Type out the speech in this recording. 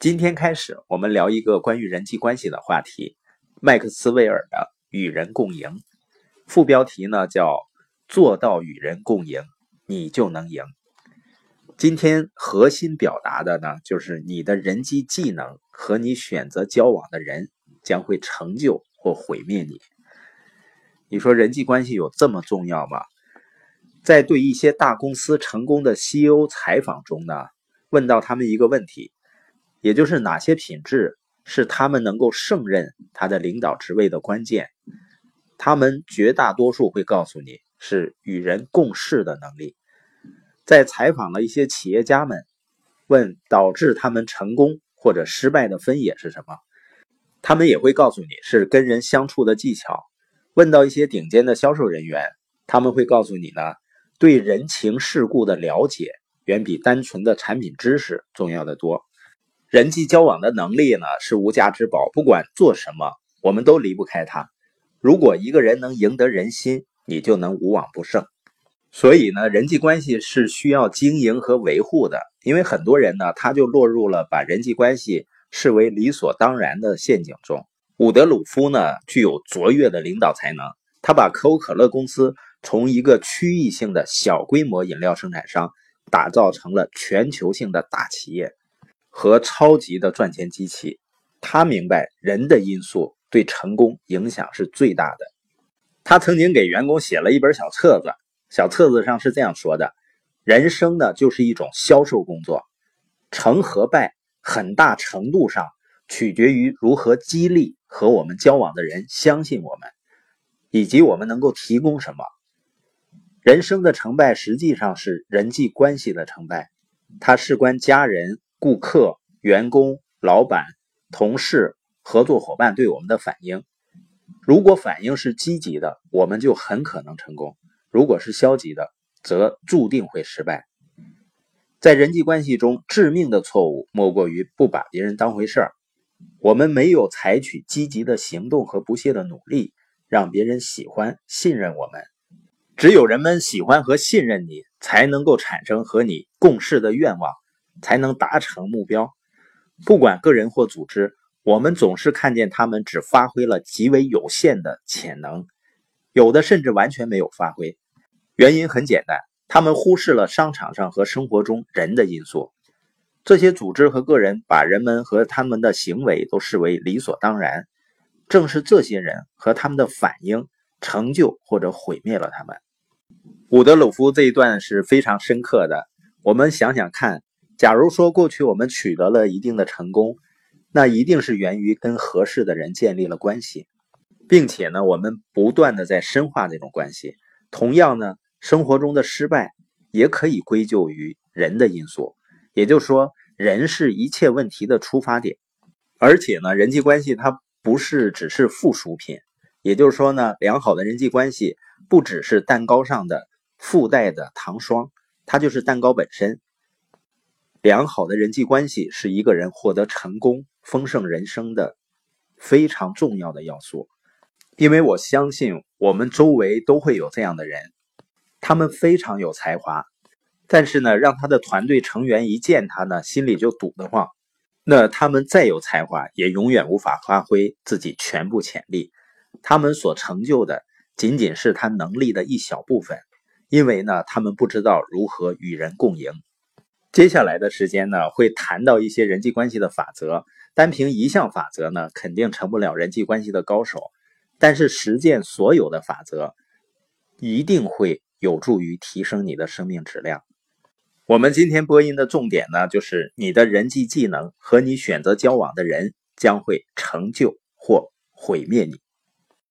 今天开始，我们聊一个关于人际关系的话题——麦克斯韦尔的“与人共赢”。副标题呢叫“做到与人共赢，你就能赢”。今天核心表达的呢，就是你的人际技能和你选择交往的人将会成就或毁灭你。你说人际关系有这么重要吗？在对一些大公司成功的 CEO 采访中呢，问到他们一个问题。也就是哪些品质是他们能够胜任他的领导职位的关键？他们绝大多数会告诉你是与人共事的能力。在采访了一些企业家们，问导致他们成功或者失败的分野是什么，他们也会告诉你是跟人相处的技巧。问到一些顶尖的销售人员，他们会告诉你呢，对人情世故的了解远比单纯的产品知识重要的多。人际交往的能力呢，是无价之宝。不管做什么，我们都离不开它。如果一个人能赢得人心，你就能无往不胜。所以呢，人际关系是需要经营和维护的。因为很多人呢，他就落入了把人际关系视为理所当然的陷阱中。伍德鲁夫呢，具有卓越的领导才能，他把可口可乐公司从一个区域性的小规模饮料生产商，打造成了全球性的大企业。和超级的赚钱机器，他明白人的因素对成功影响是最大的。他曾经给员工写了一本小册子，小册子上是这样说的：人生呢就是一种销售工作，成和败很大程度上取决于如何激励和我们交往的人相信我们，以及我们能够提供什么。人生的成败实际上是人际关系的成败，它事关家人。顾客、员工、老板、同事、合作伙伴对我们的反应，如果反应是积极的，我们就很可能成功；如果是消极的，则注定会失败。在人际关系中，致命的错误莫过于不把别人当回事儿。我们没有采取积极的行动和不懈的努力，让别人喜欢、信任我们。只有人们喜欢和信任你，才能够产生和你共事的愿望。才能达成目标。不管个人或组织，我们总是看见他们只发挥了极为有限的潜能，有的甚至完全没有发挥。原因很简单，他们忽视了商场上和生活中人的因素。这些组织和个人把人们和他们的行为都视为理所当然，正是这些人和他们的反应成就或者毁灭了他们。伍德鲁夫这一段是非常深刻的，我们想想看。假如说过去我们取得了一定的成功，那一定是源于跟合适的人建立了关系，并且呢，我们不断的在深化这种关系。同样呢，生活中的失败也可以归咎于人的因素，也就是说，人是一切问题的出发点。而且呢，人际关系它不是只是附属品，也就是说呢，良好的人际关系不只是蛋糕上的附带的糖霜，它就是蛋糕本身。良好的人际关系是一个人获得成功、丰盛人生的非常重要的要素。因为我相信我们周围都会有这样的人，他们非常有才华，但是呢，让他的团队成员一见他呢，心里就堵得慌。那他们再有才华，也永远无法发挥自己全部潜力。他们所成就的仅仅是他能力的一小部分，因为呢，他们不知道如何与人共赢。接下来的时间呢，会谈到一些人际关系的法则。单凭一项法则呢，肯定成不了人际关系的高手。但是实践所有的法则，一定会有助于提升你的生命质量。我们今天播音的重点呢，就是你的人际技能和你选择交往的人将会成就或毁灭你。